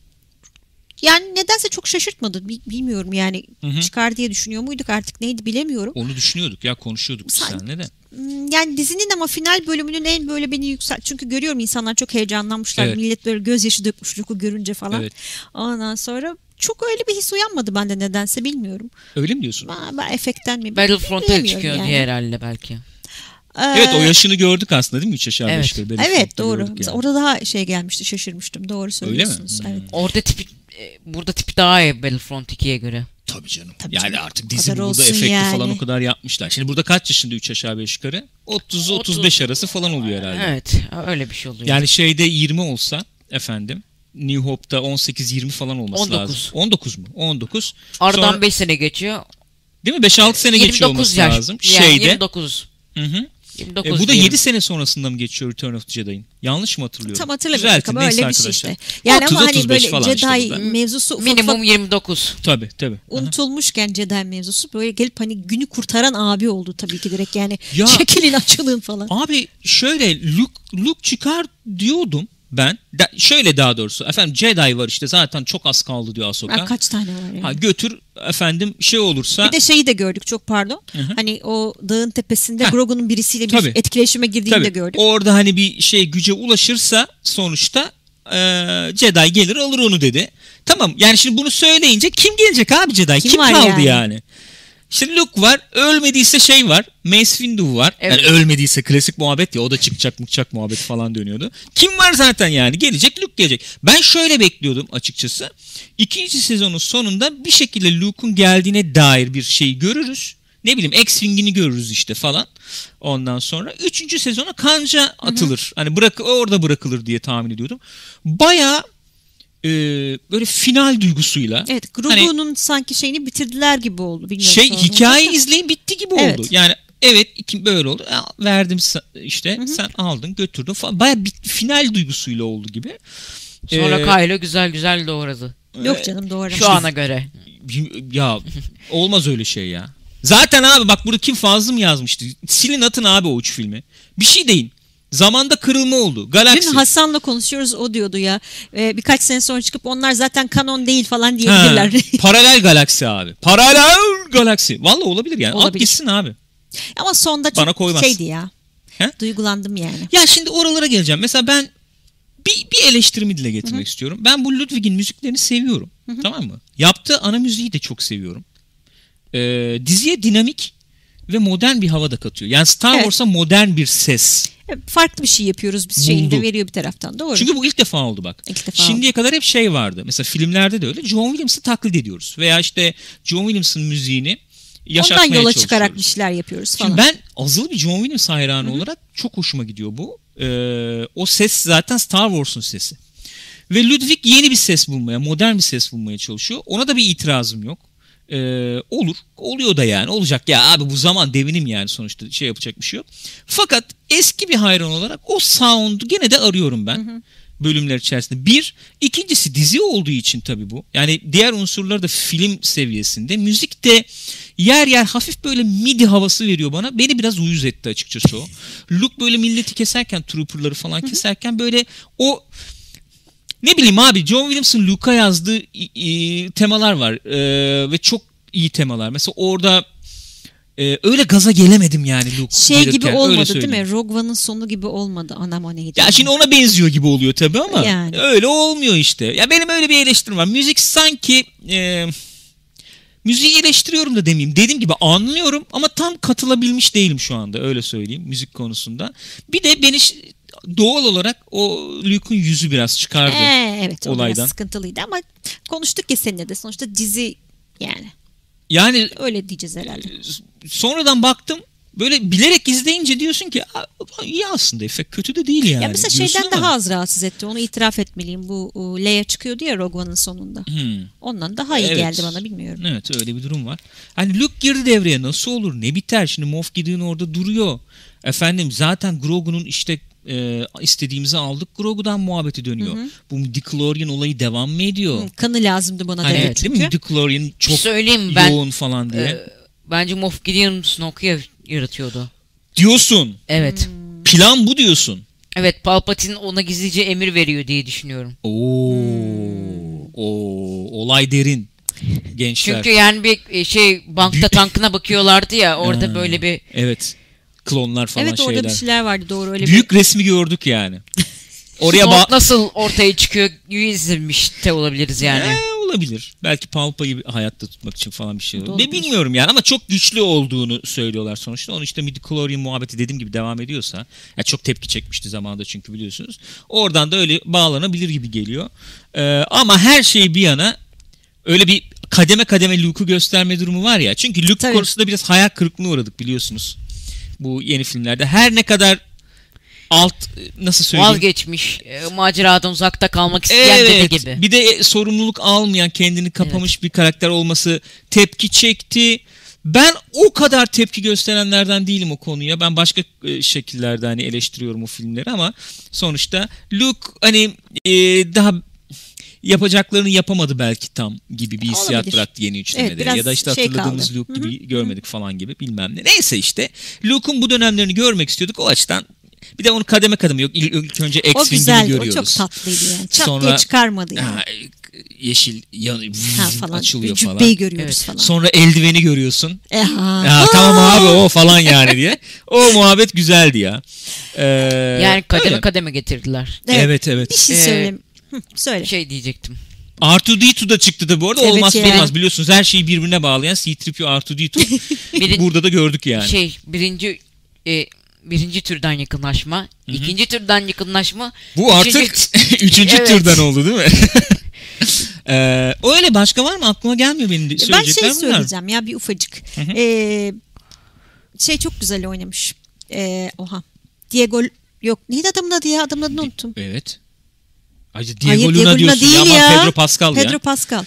yani nedense çok şaşırtmadı. Bi- Bilmiyorum yani Hı hı. çıkar diye düşünüyor muyduk artık neydi bilemiyorum. Onu düşünüyorduk ya konuşuyorduk Sen- seninle de. Hmm, Yani dizinin ama final bölümünün en böyle beni yüksel. Çünkü görüyorum insanlar çok heyecanlanmışlar. Evet. Millet böyle gözyaşı dökmüş Luke'u görünce falan. Evet. Ondan sonra çok öyle bir his uyanmadı bende nedense bilmiyorum. Öyle mi diyorsun? Ben, ben efektten mi? Battlefront'a çıkıyor yani. herhalde belki. Evet o Ee, yaşını gördük aslında değil mi? 3 aşağı 5 Evet. yukarı. Evet doğru. yani. Orada daha şey gelmişti şaşırmıştım. Doğru söylüyorsunuz. Hmm. Evet. Orada tipi e, burada tipi daha iyi Battlefront 2'ye göre. Tabii canım. Tabii yani canım. artık kadar burada efekti yani. falan o kadar yapmışlar. Şimdi burada kaç yaşında 3 aşağı 5 yukarı? 30-35 arası falan oluyor herhalde. Evet öyle bir şey oluyor. Yani şeyde 20 olsa efendim New Hope'da 18-20 falan olması 19. lazım. 19 mu? 19. Aradan Sonra- 5 sene geçiyor. Değil mi? 5-6 sene geçiyor 29 olması yaş. lazım. Yani Şeyde. 29. Hı hı. 29 E, bu da diyelim. 7 sene sonrasında mı geçiyor Return of the Jedi'in? Yanlış mı hatırlıyorum? Tam hatırlamıyorum Düzeltin, ama neyse öyle bir şey arkadaşlar. işte. Yani ama 30, hani 35 böyle falan Jedi işte mevzusu ufak Minimum ufak 29. Tabii tabii. Unutulmuşken Jedi mevzusu böyle gelip hani günü kurtaran abi oldu tabii ki direkt yani Ya- çekilin açılın falan. Abi şöyle Luke, Luke çıkar diyordum ben. Da- şöyle daha doğrusu. Efendim Jedi var işte zaten çok az kaldı diyor Ahsoka. Ha, kaç tane var yani. Ha, götür efendim şey olursa. Bir de şeyi de gördük çok pardon. Hı hı. Hani o dağın tepesinde. Grogu'nun birisiyle bir Tabii. etkileşime girdiğini Tabii, de gördük. Orada hani bir şey güce ulaşırsa sonuçta e, Jedi gelir alır onu dedi. Tamam yani şimdi bunu söyleyince kim gelecek abi Jedi? Kim, Kim kaldı yani? yani? Şimdi Luke var. Ölmediyse şey var. Mace Windu var. Evet. Yani ölmediyse klasik muhabbet ya. O da çıkacak mıkacak muhabbet falan dönüyordu. Kim var zaten yani? Gelecek Luke gelecek. Ben şöyle bekliyordum açıkçası. İkinci sezonun sonunda bir şekilde Luke'un geldiğine dair bir şey görürüz. Ne bileyim X-Wing'ini görürüz işte falan. Ondan sonra üçüncü sezona kanca atılır. Hani bırak orada bırakılır diye tahmin ediyordum. Baya böyle final duygusuyla Evet Hani- Grogu'nun sanki şeyini bitirdiler gibi oldu. Bilmiyorum şey hikaye izleyin bitti gibi Evet. oldu. Yani evet iki böyle oldu. Ya, verdim işte sen aldın götürdün falan. Baya bir final duygusuyla oldu gibi. Sonra Ee, Kylo güzel güzel doğradı. Yok canım doğru. Şu ana göre. Ya olmaz öyle şey ya. Zaten abi bak burada kim fazla mı yazmıştı? Silin atın abi o üç filmi. Bir şey deyin. Zamanda kırılma oldu. Galaksi. Dün Hasan'la konuşuyoruz o diyordu ya. e, birkaç sene sonra çıkıp onlar zaten kanon değil falan Ha, diyebilirler. paralel galaksi abi. Paralel galaksi. Vallahi olabilir yani. At Olabilir. gitsin abi. Ama sonda Bana çok koymaz. şeydi ya. He? Duygulandım yani. Ya şimdi oralara geleceğim. Mesela ben bir, bir eleştirimi dile getirmek istiyorum. Ben bu Ludwig'in müziklerini seviyorum. Tamam mı? Yaptığı ana müziği de çok seviyorum. Ee, diziye dinamik ve modern bir hava da katıyor. Yani Star Evet. Wars'a modern bir ses. Farklı bir şey yapıyoruz biz şeyini de veriyor bir taraftan. Doğru. Çünkü bu ilk defa oldu bak. İlk defa Şimdiye kadar hep şey vardı. Mesela filmlerde de öyle. John Williams'ı taklit ediyoruz. Veya işte John Williams'ın müziğini yaşatmaya Ondan yola çıkarak bir şeyler yapıyoruz falan. Şimdi ben azılı bir John Williams hayranı olarak çok hoşuma gidiyor bu. Ee, o ses zaten Star Wars'un sesi. Ve Ludwig yeni bir ses bulmaya, modern bir ses bulmaya çalışıyor. Ona da bir itirazım yok. Ee, olur. Oluyor da yani. Olacak ya abi bu zaman devinim yani sonuçta şey yapacak bir şey yok. Fakat eski bir hayran olarak o sound'u gene de arıyorum ben. Bölümler içerisinde. Bir. ikincisi dizi olduğu için tabii bu. Yani diğer unsurlar da film seviyesinde. Müzik de yer yer hafif böyle midi havası veriyor bana. Beni biraz uyuz etti açıkçası o. Luke böyle milleti keserken, trooperları falan keserken böyle o ne bileyim abi John Williams'ın Luke'a yazdığı i- temalar var Ee, ve çok iyi temalar. Mesela orada e, öyle gaza gelemedim yani Luke şey gibi gelirken, öyle olmadı değil mi? Rogue One'ın sonu gibi olmadı. Anam o neydi? Ya şimdi ona benziyor gibi oluyor tabii ama Yani. öyle olmuyor işte. Ya benim öyle bir eleştirim var. Müzik sanki e, müziği eleştiriyorum da demeyeyim. Dediğim gibi anlıyorum ama tam katılabilmiş değilim şu anda öyle söyleyeyim müzik konusunda. Bir de beni doğal olarak o Luke'un yüzü biraz çıkardı. Ee, evet olaydan. biraz sıkıntılıydı ama konuştuk ya seninle de sonuçta dizi yani Yani öyle diyeceğiz herhalde. sonradan baktım böyle bilerek izleyince diyorsun ki "Aa, iyi aslında efekt kötü de değil yani. ya mesela şeyden ama- daha az rahatsız etti. Onu itiraf etmeliyim. Bu Leia çıkıyordu ya Rogue One'ın sonunda. Hmm. Ondan daha iyi Evet. geldi bana bilmiyorum. Evet öyle bir durum var. Hani Luke girdi devreye nasıl olur ne biter şimdi Moff Gideon orada duruyor. Efendim zaten Grogu'nun işte e, istediğimizi aldık Grogu'dan muhabbeti dönüyor. Bu midichlorian olayı devam mı ediyor? Hı, Kanı lazımdı bana Hani evet, çünkü. Midichlorian çok Söyleyeyim ben. yoğun falan diye. e, bence Moff Gideon Snoke'u yaratıyordu. diyorsun. Evet. Hmm. Plan bu diyorsun. Evet Palpatine ona gizlice emir veriyor diye düşünüyorum. Oo, oo, olay derin. Gençler. Çünkü yani bir e, şey bankta tankına bakıyorlardı ya orada böyle bir Evet. Klonlar falan Evet orada şeyler. bir şeyler vardı doğru öyle Büyük resmi gördük yani. Oraya ba- nasıl ortaya çıkıyor izlemiş de olabiliriz yani. Ee, olabilir. Belki Palpa'yı hayatta tutmak için falan bir şey olur. Ne bilmiyorum yani ama çok güçlü olduğunu söylüyorlar sonuçta. Onun işte midichlorian muhabbeti dediğim gibi devam ediyorsa. Ya çok tepki çekmişti zamanında çünkü biliyorsunuz. Oradan da öyle bağlanabilir gibi geliyor. Ee, ama her şey bir yana öyle bir kademe kademe Luke'u gösterme durumu var ya. Çünkü Luke Tabii. konusunda biraz hayal kırıklığına uğradık biliyorsunuz. Bu yeni filmlerde. Her ne kadar alt nasıl söyleyeyim? Vazgeçmiş, e, maceradan uzakta kalmak isteyen dede Evet. gibi. Bir de e, sorumluluk almayan, kendini kapamış bir karakter olması tepki çekti. Ben o kadar tepki gösterenlerden değilim o konuya. Ben başka e, şekillerde hani eleştiriyorum o filmleri ama sonuçta Luke hani e, daha yapacaklarını yapamadı belki tam gibi bir hissiyat Olabilir. bıraktı yeni üçlemede. Evet, ya da işte şey hatırladığımız kaldı. Luke gibi görmedik falan gibi bilmem ne. Neyse işte Luke'un bu dönemlerini görmek istiyorduk o açıdan. Bir de onu kademe kademe yok. İlk, ilk önce o X-Wing'ini güzeldi o görüyoruz. çok tatlıydı yani. Çat Sonra- diye çıkarmadı yani. Ha, yeşil yan, Ha, falan. açılıyor Cübbeyi falan. görüyoruz Evet. falan. Sonra eldiveni görüyorsun. E, ha. Tamam abi o falan yani diye. O muhabbet güzeldi ya. Ee, Yani kademe öyle. kademe getirdiler. Evet evet. Bir şey söyleyeyim. Hı, söyle. Şey diyecektim. R2D2 da çıktı da bu arada Evet olmaz yani. olmaz biliyorsunuz her şeyi birbirine bağlayan C-3PO R2D2 Birin- burada da gördük yani. Şey birinci e, birinci türden yakınlaşma, ikinci türden yakınlaşma. bu üçüncü- artık üçüncü Evet. türden oldu değil mi? ee, öyle başka var mı? Aklıma gelmiyor benim de Ben şey bunlar. söyleyeceğim ya bir ufacık. Ee, şey çok güzel oynamış. Ee, oha. Diego yok neydi adamın adı ya? Adamın adını unuttum. Evet. Ay, Diego Hayır, Luna Diego Luna diyorsun değil ya. Pedro Pascal Pedro ya. Pascal.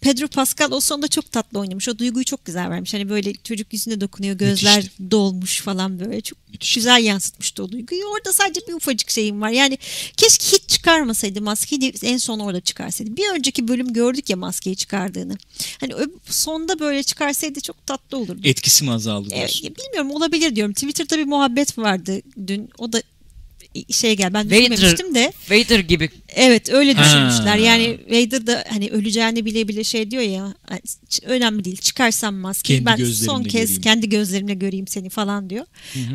Pedro Pascal o sonunda çok tatlı oynamış. O duyguyu çok güzel vermiş. Hani böyle çocuk yüzüne dokunuyor. Gözler Müthişti. dolmuş falan böyle. Çok Müthişti. güzel yansıtmıştı o duyguyu. Orada sadece bir ufacık şeyim var. Yani keşke hiç çıkarmasaydı maskeyi de en son orada çıkarsaydı. Bir önceki bölüm gördük ya maskeyi çıkardığını. Hani sonda böyle çıkarsaydı çok tatlı olurdu. Etkisi mi azaldı Evet, diyorsun? ya bilmiyorum olabilir diyorum. Twitter'da bir muhabbet vardı dün. O da şey gel ben Vader- düşünmemiştim de Vader gibi evet öyle Ha. düşünmüşler. Yani Vader da hani öleceğini bile bile şey diyor ya "Hani ç- önemli değil çıkarsam maskeyi Kendi ben son kez göreyim." kendi gözlerimle göreyim seni falan diyor.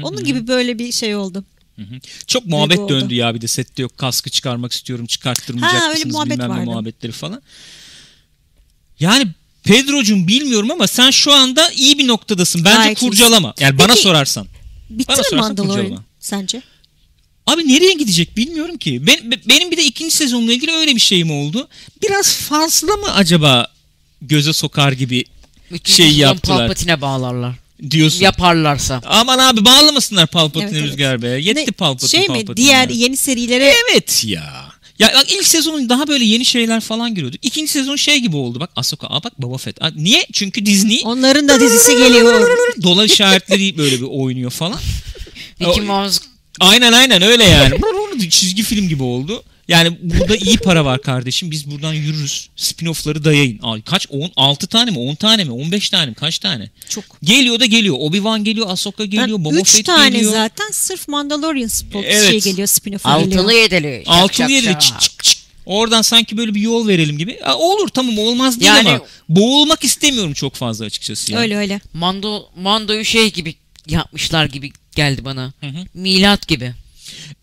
Onun gibi böyle bir şey oldu. Çok muhabbet Duygu oldu. döndü ya bir de sette yok kaskı çıkarmak istiyorum çıkarttırmayacak Ha, öyle mısınız muhabbet bilmem ne vardı. muhabbetleri falan. Yani Pedro'cum bilmiyorum ama sen şu anda iyi bir noktadasın. Bence Gayet kurcalama. Yani bana Peki- sorarsan. Bitti Bana mi sorarsan Mandalorian kurcalama. sence? Abi nereye gidecek bilmiyorum ki. Ben, be- benim bir de ikinci sezonla ilgili öyle bir şeyim oldu. Biraz fazla mı acaba göze sokar gibi üçüncü Şey sezon yaptılar. Palpatine'e bağlarlar. diyorsun. Yaparlarsa. Aman abi bağlamasınlar Palpatine Evet, evet. Rüzgar be. Yetti Ne- Palpatine Şey mi Palpatine diğer ya. yeni serilere Evet ya. Ya bak ilk sezonun daha böyle yeni şeyler falan görüyorduk. İkinci sezon şey gibi oldu bak Ahsoka. Aa bak Boba Fett. Aa, niye? Çünkü Disney onların da dizisi geliyor. dolar işaretleri böyle bir oynuyor falan. Mickey Mouse Aynen aynen öyle yani. Çizgi film gibi oldu. Yani burada iyi para var kardeşim. Biz buradan yürürüz. Spin-off'ları dayayın. Ay, kaç? 10, 6 tane mi? 10 tane mi? 15 tane mi? Kaç tane? Çok. Geliyor da geliyor. Obi-Wan geliyor. Ahsoka geliyor. Ben Boba üç Fett tane geliyor. zaten sırf Mandalorian spot Evet. şey geliyor spin-off'a geliyor. altılı yedili. Altılı yedili çık çık çık. Oradan sanki böyle bir yol verelim gibi. Aa, olur tamam olmaz değil Yani- ama boğulmak istemiyorum çok fazla açıkçası. Ya. Öyle öyle. Mando, Mando'yu şey gibi yapmışlar gibi geldi bana. Hı hı. Milat gibi.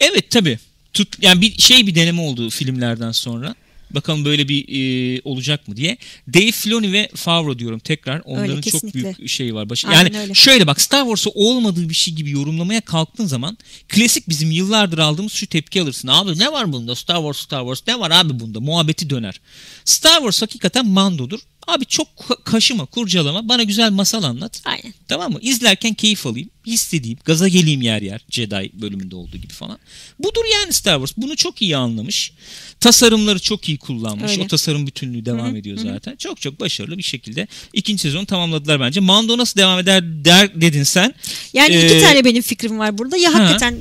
Evet tabi. Tut, yani bir şey bir deneme oldu filmlerden sonra. Bakalım böyle bir e, olacak mı diye. Dave Filoni ve Favreau diyorum tekrar. Onların çok kesinlikle. büyük şey var. Aynen Yani öyle. şöyle bak Star Wars'u olmadığı bir şey gibi yorumlamaya kalktığın zaman klasik bizim yıllardır aldığımız şu tepki alırsın. Abi ne var bunda? Star Wars Star Wars ne var abi bunda? Muhabbeti döner. Star Wars hakikaten Mando'dur. Abi çok ka- kaşıma, kurcalama. Bana güzel masal anlat. Aynen. Tamam mı? İzlerken keyif alayım. Hissedeyim. Gaza geleyim yer yer. Jedi bölümünde olduğu gibi falan. Budur yani Star Wars. Bunu çok iyi anlamış. Tasarımları çok iyi kullanmış. Öyle. O tasarım bütünlüğü devam ediyor zaten. Çok çok başarılı bir şekilde ikinci sezonu tamamladılar bence. Mando nasıl devam eder der dedin sen. Yani Ee, iki tane benim fikrim var burada. Ya ha. hakikaten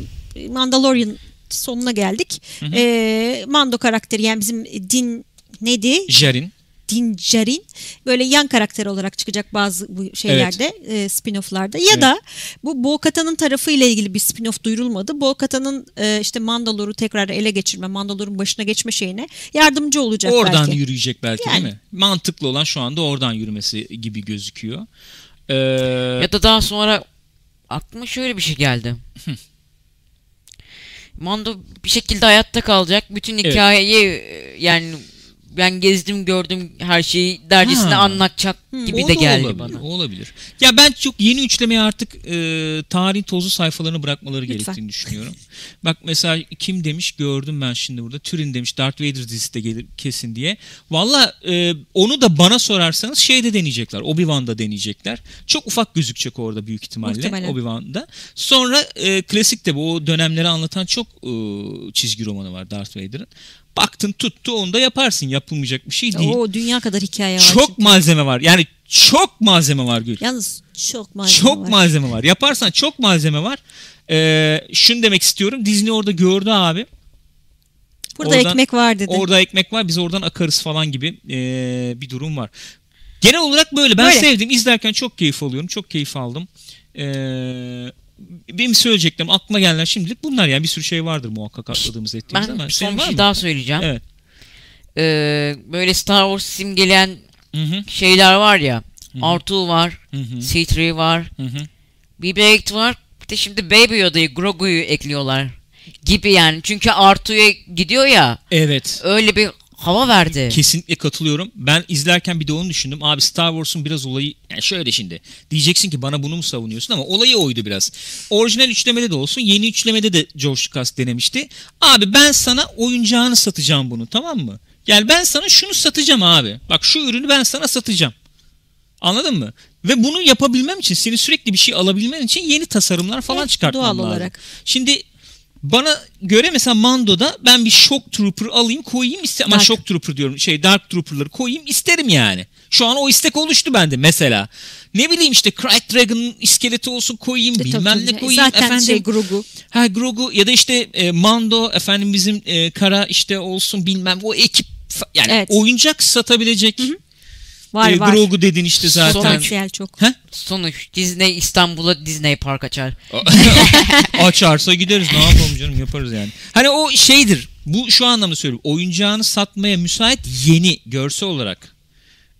Mandalorian sonuna geldik. Ee, Mando karakteri yani bizim Din neydi? Jarin. Din Djarin böyle yan karakter olarak çıkacak bazı bu şeylerde e, spin-off'larda ya Evet. da bu Bo-Katan'ın tarafıyla ilgili bir spin-off duyurulmadı. Bo-Katan'ın e, işte Mandalor'u tekrar ele geçirme, Mandalor'un başına geçme şeyine yardımcı olacak Oradan belki. yürüyecek belki Yani. değil mi? Mantıklı olan şu anda oradan yürümesi gibi gözüküyor. Ee, Ya da daha sonra aklıma şöyle bir şey geldi. Mando bir şekilde hayatta kalacak. Bütün Evet. hikayeyi e, yani ben gezdim gördüm her şeyi dercesine Ha. anlatacak gibi o de da geldi olabilir, bana. O olabilir. Ya ben çok yeni üçlemeye artık e, tarihin tozlu sayfalarını bırakmaları Lütfen. gerektiğini düşünüyorum. Bak mesela kim demiş gördüm ben şimdi burada. Turin demiş Darth Vader dizisi de gelir kesin diye. Valla e, onu da bana sorarsanız şeyde deneyecekler. Obi-Wan'da deneyecekler. Çok ufak gözükecek orada büyük ihtimalle. Muhtemelen. Obi-Wan'da. Sonra e, klasik de bu o dönemleri anlatan çok e, çizgi romanı var Darth Vader'ın. Baktın tuttu onu da yaparsın. Yapılmayacak bir şey değil. O dünya kadar hikaye var. Çok çünkü. malzeme var. Yani çok malzeme var Gül. Yalnız çok malzeme çok var. malzeme var. Yaparsan çok malzeme var. Ee, şunu demek istiyorum. Disney orada gördü abi. Burada Oradan- ekmek var dedi. Orada ekmek var. Biz oradan akarız falan gibi ee, bir durum var. Genel olarak böyle. Ben Böyle. sevdim. İzlerken çok keyif alıyorum. Çok keyif aldım. Ee, benim söyleyeceklerim aklıma gelenler şimdilik bunlar. Yani bir sürü şey vardır muhakkak atladığımız ettiğimiz Ben ama. son bir şey mı? daha söyleyeceğim. Evet. Ee, böyle Star Wars simgeleyen Hı hı. şeyler var ya. R2 var, Hı hı. C3 var, Hı hı. BB-8 var. Bir de şimdi Baby Yoda'yı, Grogu'yu ekliyorlar. Gibi yani. Çünkü R2'ya gidiyor ya. Evet. Öyle bir hava verdi. Kesinlikle katılıyorum. Ben izlerken bir de onu düşündüm. Abi Star Wars'un biraz olayı yani şöyle şimdi. Diyeceksin ki bana bunu mu savunuyorsun ama olayı oydu biraz. Orijinal üçlemede de olsun, yeni üçlemede de George Lucas denemişti. Abi ben sana oyuncağını satacağım bunu tamam mı? Yani ben sana şunu satacağım abi. Bak şu ürünü ben sana satacağım. Anladın mı? Ve bunu yapabilmem için seni sürekli bir şey alabilmen için yeni tasarımlar falan Evet, çıkartmam doğal lazım. olarak. Şimdi bana göre mesela Mando'da ben bir Shock Trooper alayım koyayım iste ama. Shock Trooper diyorum şey Dark Trooper'ları koyayım isterim yani. Şu an o istek oluştu bende mesela. Ne bileyim işte Krayt Dragon'ın iskeleti olsun koyayım E, bilmem ne koyayım Zaten efendim. şey Grogu. Ha Grogu ya da işte e, Mando efendim bizim e, kara işte olsun bilmem o ekip yani Evet. oyuncak satabilecek Var e, var. Grogu dedin işte zaten. Potansiyel çok. Ha? Sonuç Disney İstanbul'a Disney Park açar. Açarsa gideriz ne yapalım canım yaparız yani. Hani o şeydir bu şu anlamda söylüyorum oyuncağını satmaya müsait yeni görsel olarak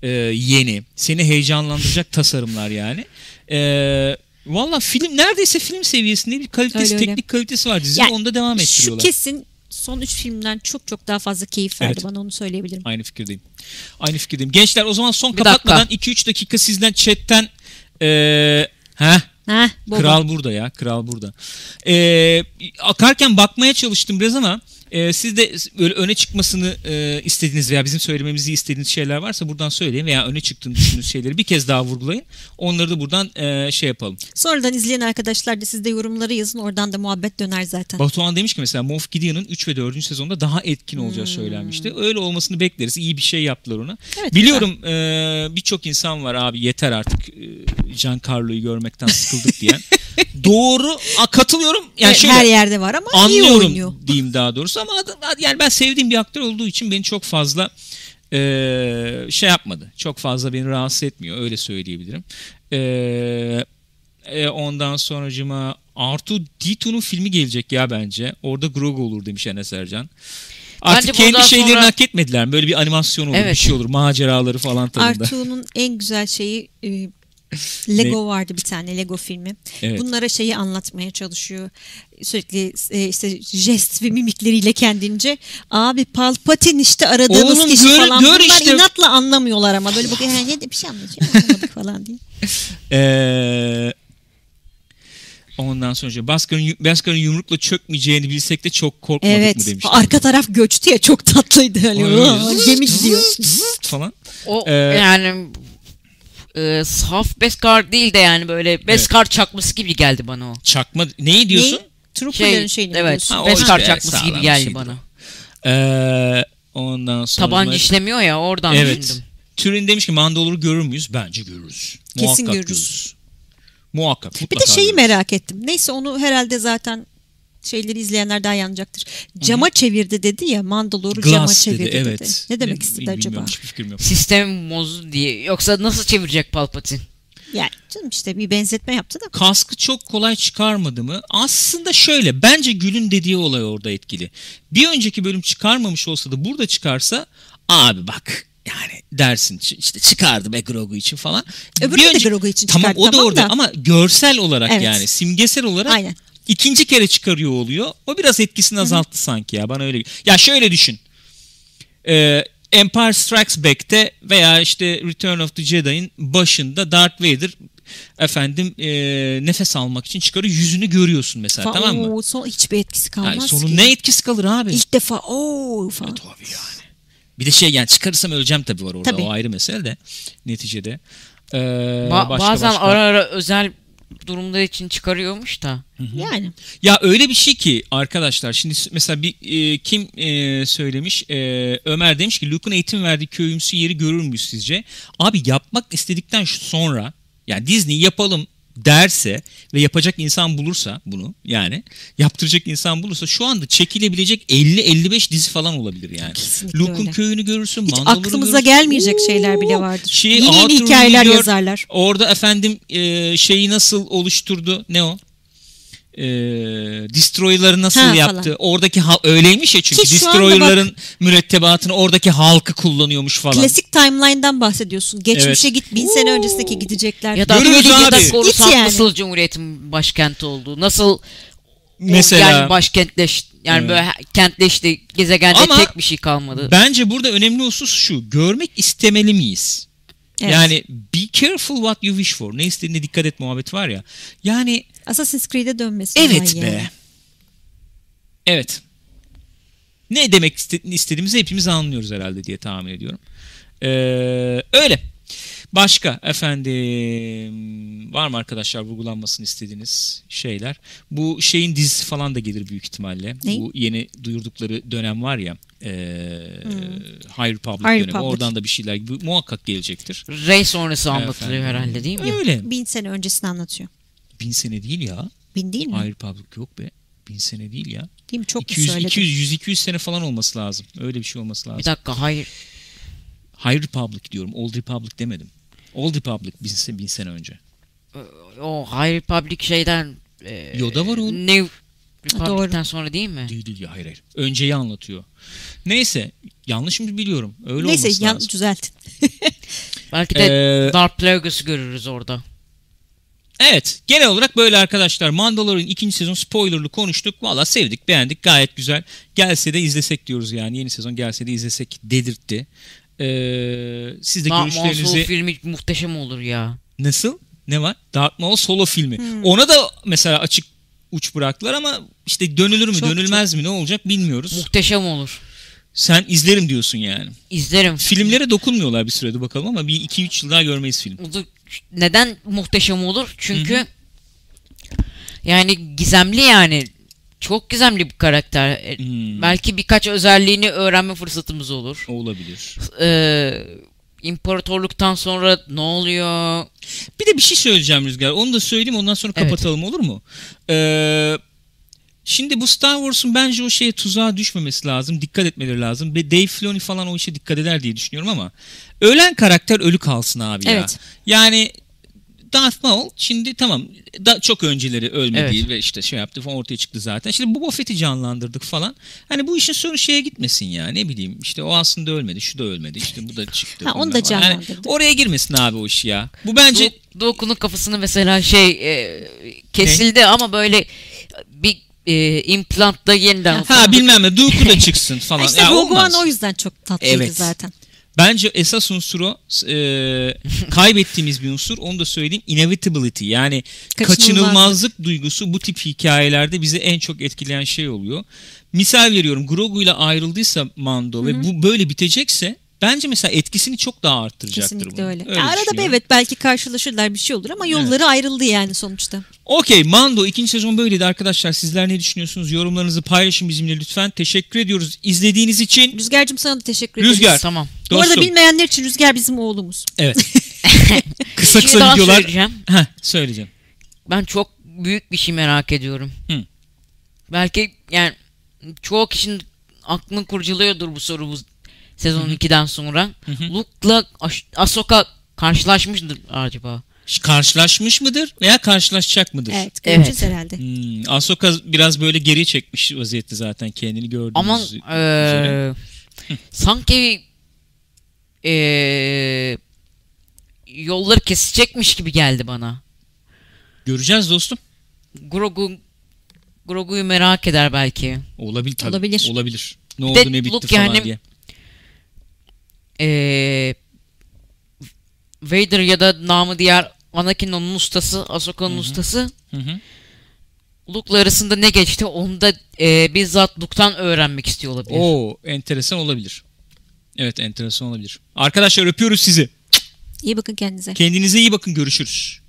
e, yeni seni heyecanlandıracak tasarımlar yani. E, Valla film neredeyse film seviyesinde bir kalitesi Öyle, öyle. teknik kalitesi var Yani onda devam Şu ettiriyorlar. kesin son üç filmden çok çok daha fazla keyif verdi Evet. bana onu söyleyebilirim. Aynı fikirdeyim. Aynı fikirdeyim. Gençler o zaman son Bir kapatmadan 2-3 dakika sizden chatten e, heh, Heh, baba. Kral burada ya. Kral burada. Ee, akarken bakmaya çalıştım biraz ama e, siz de böyle öne çıkmasını e, istediğiniz veya bizim söylememizi istediğiniz şeyler varsa buradan söyleyin veya öne çıktığını düşündüğünüz şeyleri bir kez daha vurgulayın. Onları da buradan e, şey yapalım. Sonradan izleyen arkadaşlar da siz de yorumları yazın oradan da muhabbet döner zaten. Batuhan demiş ki mesela Moff Gideon'ın 3 ve 4. sezonda daha etkin olacağı Hmm. söylenmişti. Öyle olmasını bekleriz. İyi bir şey yaptılar ona. Evet, Biliyorum e, birçok insan var abi yeter artık e, Giancarlo'yu görmekten sıkıldık diyen. Doğru. A, katılıyorum. Yani şöyle, Her yerde var ama iyi anlıyorum oynuyor. diyeyim daha doğrusu ama adam- yani ben sevdiğim bir aktör olduğu için beni çok fazla e, şey yapmadı. Çok fazla beni rahatsız etmiyor öyle söyleyebilirim. E, e, ondan sonracıma Artu Ditu'nun filmi gelecek ya bence. Orada Grogu olur demiş Enes Ercan. Artık Bence kendi şeylerini sonra- hak etmediler. Böyle bir animasyon olur, bir Evet. şey olur, maceraları falan tadında. Artu'nun en güzel şeyi e, Lego vardı bir tane Lego filmi. Evet. Bunlara şeyi anlatmaya çalışıyor. Sürekli e, işte jest ve mimikleriyle kendince. Abi Palpatine işte aradığınız Oğlum kişi gör- falan. gör Bunlar işte. inatla anlamıyorlar ama böyle bakıyor. "He, ne de bir şey anlamadık falan diye. Ondan sonra Baskar'ın, Baskar'ın yumrukla çökmeyeceğini bilsek de çok korkmadık Evet. mı demişler. Arka taraf göçtü ya çok tatlıydı. Hani, Öyle "Aa, zızt, gemi gidiyor. falan. O Ee, yani e, saf Beskar değil de yani böyle Beskar çakması gibi geldi bana o. Çakma neyi diyorsun? Ne? Trooper'ların şeyini evet. diyorsun. Ha, işte çakması gibi geldi bana. Ee, ondan sonra Tabanca işlemiyor ya oradan Evet. düşündüm. Turin demiş ki Mandalor'u görür müyüz? Bence görürüz. Kesin Muhakkak görürüz. Muhakkak. Bir de şeyi görürüz. merak ettim. Neyse onu herhalde zaten şeyleri izleyenler daha yanacaktır. Cama çevirdi dedi ya Mandalor'u cama Glass çevirdi dedi, dedi. evet. Ne demek Ne- istedi acaba? Hiçbir fikrim yok. Sistem bozdu diye. Yoksa nasıl çevirecek Palpatine? Yani canım işte bir benzetme yaptı da. Kaskı çok kolay çıkarmadı mı? Aslında şöyle. Bence Gül'ün dediği olay orada etkili. Bir önceki bölüm çıkarmamış olsa da burada çıkarsa abi bak yani dersin işte çıkardı be Grogu için falan. Öbürü Bir de Grogu için Tamam çıkardı, o da tamam orada da. ama görsel olarak Evet. yani simgesel olarak Aynen. İkinci kere çıkarıyor oluyor. O biraz etkisini azalttı sanki ya bana öyle. Ya şöyle düşün. Ee, Empire Strikes Back'te veya işte Return of the Jedi'in başında Darth Vader efendim e, nefes almak için çıkarıyor. Yüzünü görüyorsun mesela Fa- tamam mı? Oo, son hiçbir etkisi kalmaz Yani ki. sonun ne etkisi kalır abi? İlk defa ooo falan. Tabii yani. Bir de şey yani çıkarırsam öleceğim tabii var orada. Tabii. O ayrı mesele de neticede. Ee, Ba- başka bazen başka. ara ara özel durumlar için çıkarıyormuş da. Yani. Ya öyle bir şey ki arkadaşlar şimdi mesela bir e, kim e, söylemiş E, Ömer demiş ki Luke'un eğitim verdiği köyümsü yeri görür müyüz sizce? Abi yapmak istedikten şu- sonra yani Disney yapalım derse ve yapacak insan bulursa bunu yani yaptıracak insan bulursa şu anda çekilebilecek 50-55 dizi falan olabilir yani. Kesinlikle Luke'un öyle. köyünü görürsün. Hiç aklımıza görürsün. gelmeyecek şeyler bile vardır. Şey, yeni yeni hikayeler gör, yazarlar. Orada efendim e, şeyi nasıl oluşturdu? Ne o? E, destroyer'ları nasıl Ha, yaptı? falan. Oradaki ha- öyleymiş ya çünkü Ki destroyer'ların mürettebatını oradaki halkı kullanıyormuş falan. Klasik timeline'dan bahsediyorsun. Geçmişe Evet. git bin sene öncesindeki gidecekler. Ya da Görürüz ya da yani. nasıl Cumhuriyet'in başkenti oldu? Nasıl Mesela yani başkentleş yani Evet. böyle kentleşti. Gezegende Ama tek bir şey kalmadı. bence burada önemli husus şu. Görmek istemeli miyiz? Evet. Yani be careful what you wish for. Ne istediğine dikkat et muhabbet var ya. Yani Assassin's Creed'e dönmesi. Evet be. yani. Evet. Ne demek iste- istediğimizi hepimiz anlıyoruz herhalde diye tahmin ediyorum. Ee, öyle. Başka efendim var mı arkadaşlar vurgulanmasını istediğiniz şeyler? Bu şeyin dizisi falan da gelir büyük ihtimalle. Ney? Bu yeni duyurdukları dönem var ya. E, High Republic High dönemi. Republic. Oradan da bir şeyler bu muhakkak gelecektir. Ray sonrası anlatılıyor Efendim. herhalde değil mi? Öyle. Bin sene öncesini anlatıyor. Bin sene değil ya. Bin değil mi? High Republic yok be. Bin sene değil ya. Değil mi? Çok mu 200, söyledim? 200, 100, 200 sene falan olması lazım. Öyle bir şey olması lazım. Bir dakika hayır. High Republic diyorum. Old Republic demedim. Old Republic bin, bin sene önce. O High Republic şeyden e, Yoda var oğlum. New doğru. Republic'ten sonra değil mi? Değil değil ya hayır hayır. Önceyi anlatıyor. Neyse yanlış mı biliyorum. Öyle Neyse olması yan lazım. düzeltin. Belki de Ee, Darth Plagueis'ı görürüz orada. Evet genel olarak böyle arkadaşlar. Mandalorian ikinci sezon spoilerlı konuştuk. Valla sevdik beğendik gayet güzel. Gelse de izlesek diyoruz yani. Yeni sezon gelse de izlesek dedirtti. Ee, siz de Maul görüşlerinizi... filmi muhteşem olur ya. Nasıl? Ne var? Darth Maul solo filmi. Hmm. Ona da mesela açık uç bıraktılar ama işte dönülür mü Çok, dönülmez mi ne olacak bilmiyoruz. Muhteşem olur. Sen izlerim diyorsun yani. İzlerim. Filmlere dokunmuyorlar bir sürede bakalım ama bir 2-3 yıl daha görmeyiz film. Neden muhteşem olur? Çünkü yani gizemli yani. Çok gizemli bir karakter. E, Hmm. Belki birkaç özelliğini öğrenme fırsatımız olur. Olabilir. Ee, imparatorluktan sonra ne oluyor? Bir de bir şey söyleyeceğim Rüzgar. Onu da söyleyeyim ondan sonra Evet. kapatalım olur mu? Ee, şimdi bu Star Wars'un bence o şeye tuzağa düşmemesi lazım. Dikkat etmeleri lazım. Ve Dave Filoni falan o işe dikkat eder diye düşünüyorum ama ölen karakter ölü kalsın abi ya. Evet. Yani Darth Maul şimdi tamam da çok önceleri ölmedi Evet. ve işte şey yaptı falan ortaya çıktı zaten. Şimdi Boba Fett'i canlandırdık falan. Hani bu işin sonu şeye gitmesin ya ne bileyim işte o aslında ölmedi şu da ölmedi işte bu da çıktı. Ha, onu da falan. Yani canlandırdık. oraya girmesin abi o iş ya. Bu bence Do- Doku'nun kafasını mesela şey e, kesildi ama böyle bir e, implantla yeniden Ha bilmem ne Dooku da çıksın falan. işte ya, Rogue. One o yüzden çok tatlıydı Evet. zaten. Bence esas unsur o. E, kaybettiğimiz bir unsur. Onu da söyleyeyim. Inevitability. Yani Kaçınılmazlık. kaçınılmazlık duygusu bu tip hikayelerde bizi en çok etkileyen şey oluyor. Misal veriyorum. Grogu ile ayrıldıysa Mando ve bu böyle bitecekse bence mesela etkisini çok daha arttıracaktır. Kesinlikle bunun. öyle. Öyle Arada bir düşünüyorum. evet belki karşılaşırlar bir şey olur ama yolları ayrıldı yani sonuçta. Okey Mando ikinci sezon böyleydi arkadaşlar. Sizler ne düşünüyorsunuz? Yorumlarınızı paylaşın bizimle lütfen. Teşekkür ediyoruz izlediğiniz için. Rüzgar'cığım sana da teşekkür ederiz. Rüzgar. Tamam. Bu arada Dostum. bilmeyenler için Rüzgar bizim oğlumuz. Evet. kısa Bir şey kısa daha videolar. söyleyeceğim. Heh, söyleyeceğim. Ben çok büyük bir şey merak ediyorum. Hı. Belki yani çoğu kişinin aklını kurcalıyordur bu soru bu sezon 2'den sonra. hı. Luke'la Ahsoka karşılaşmıştır acaba? Karşılaşmış mıdır veya karşılaşacak mıdır? Evet göreceğiz Evet. herhalde. Hmm, Ahsoka biraz böyle geri çekmiş vaziyette zaten kendini gördüğünüz Ama eee, sanki eee, yolları kesecekmiş gibi geldi bana. Göreceğiz dostum. Grogu Grogu'yu merak eder belki. Olabilir tabii. Olabilir. Olabilir. Ne Bir oldu ne bitti Luke falan yani- diye. Eee Vader ya da namı diğer Anakin onun ustası, Ahsoka'nın ustası. Hı hı. Luke'la arasında ne geçti onu da eee, bizzat Luke'tan öğrenmek istiyor olabilir. Oo, enteresan olabilir. Evet enteresan olabilir. Arkadaşlar öpüyoruz sizi. İyi bakın kendinize. Kendinize iyi bakın görüşürüz.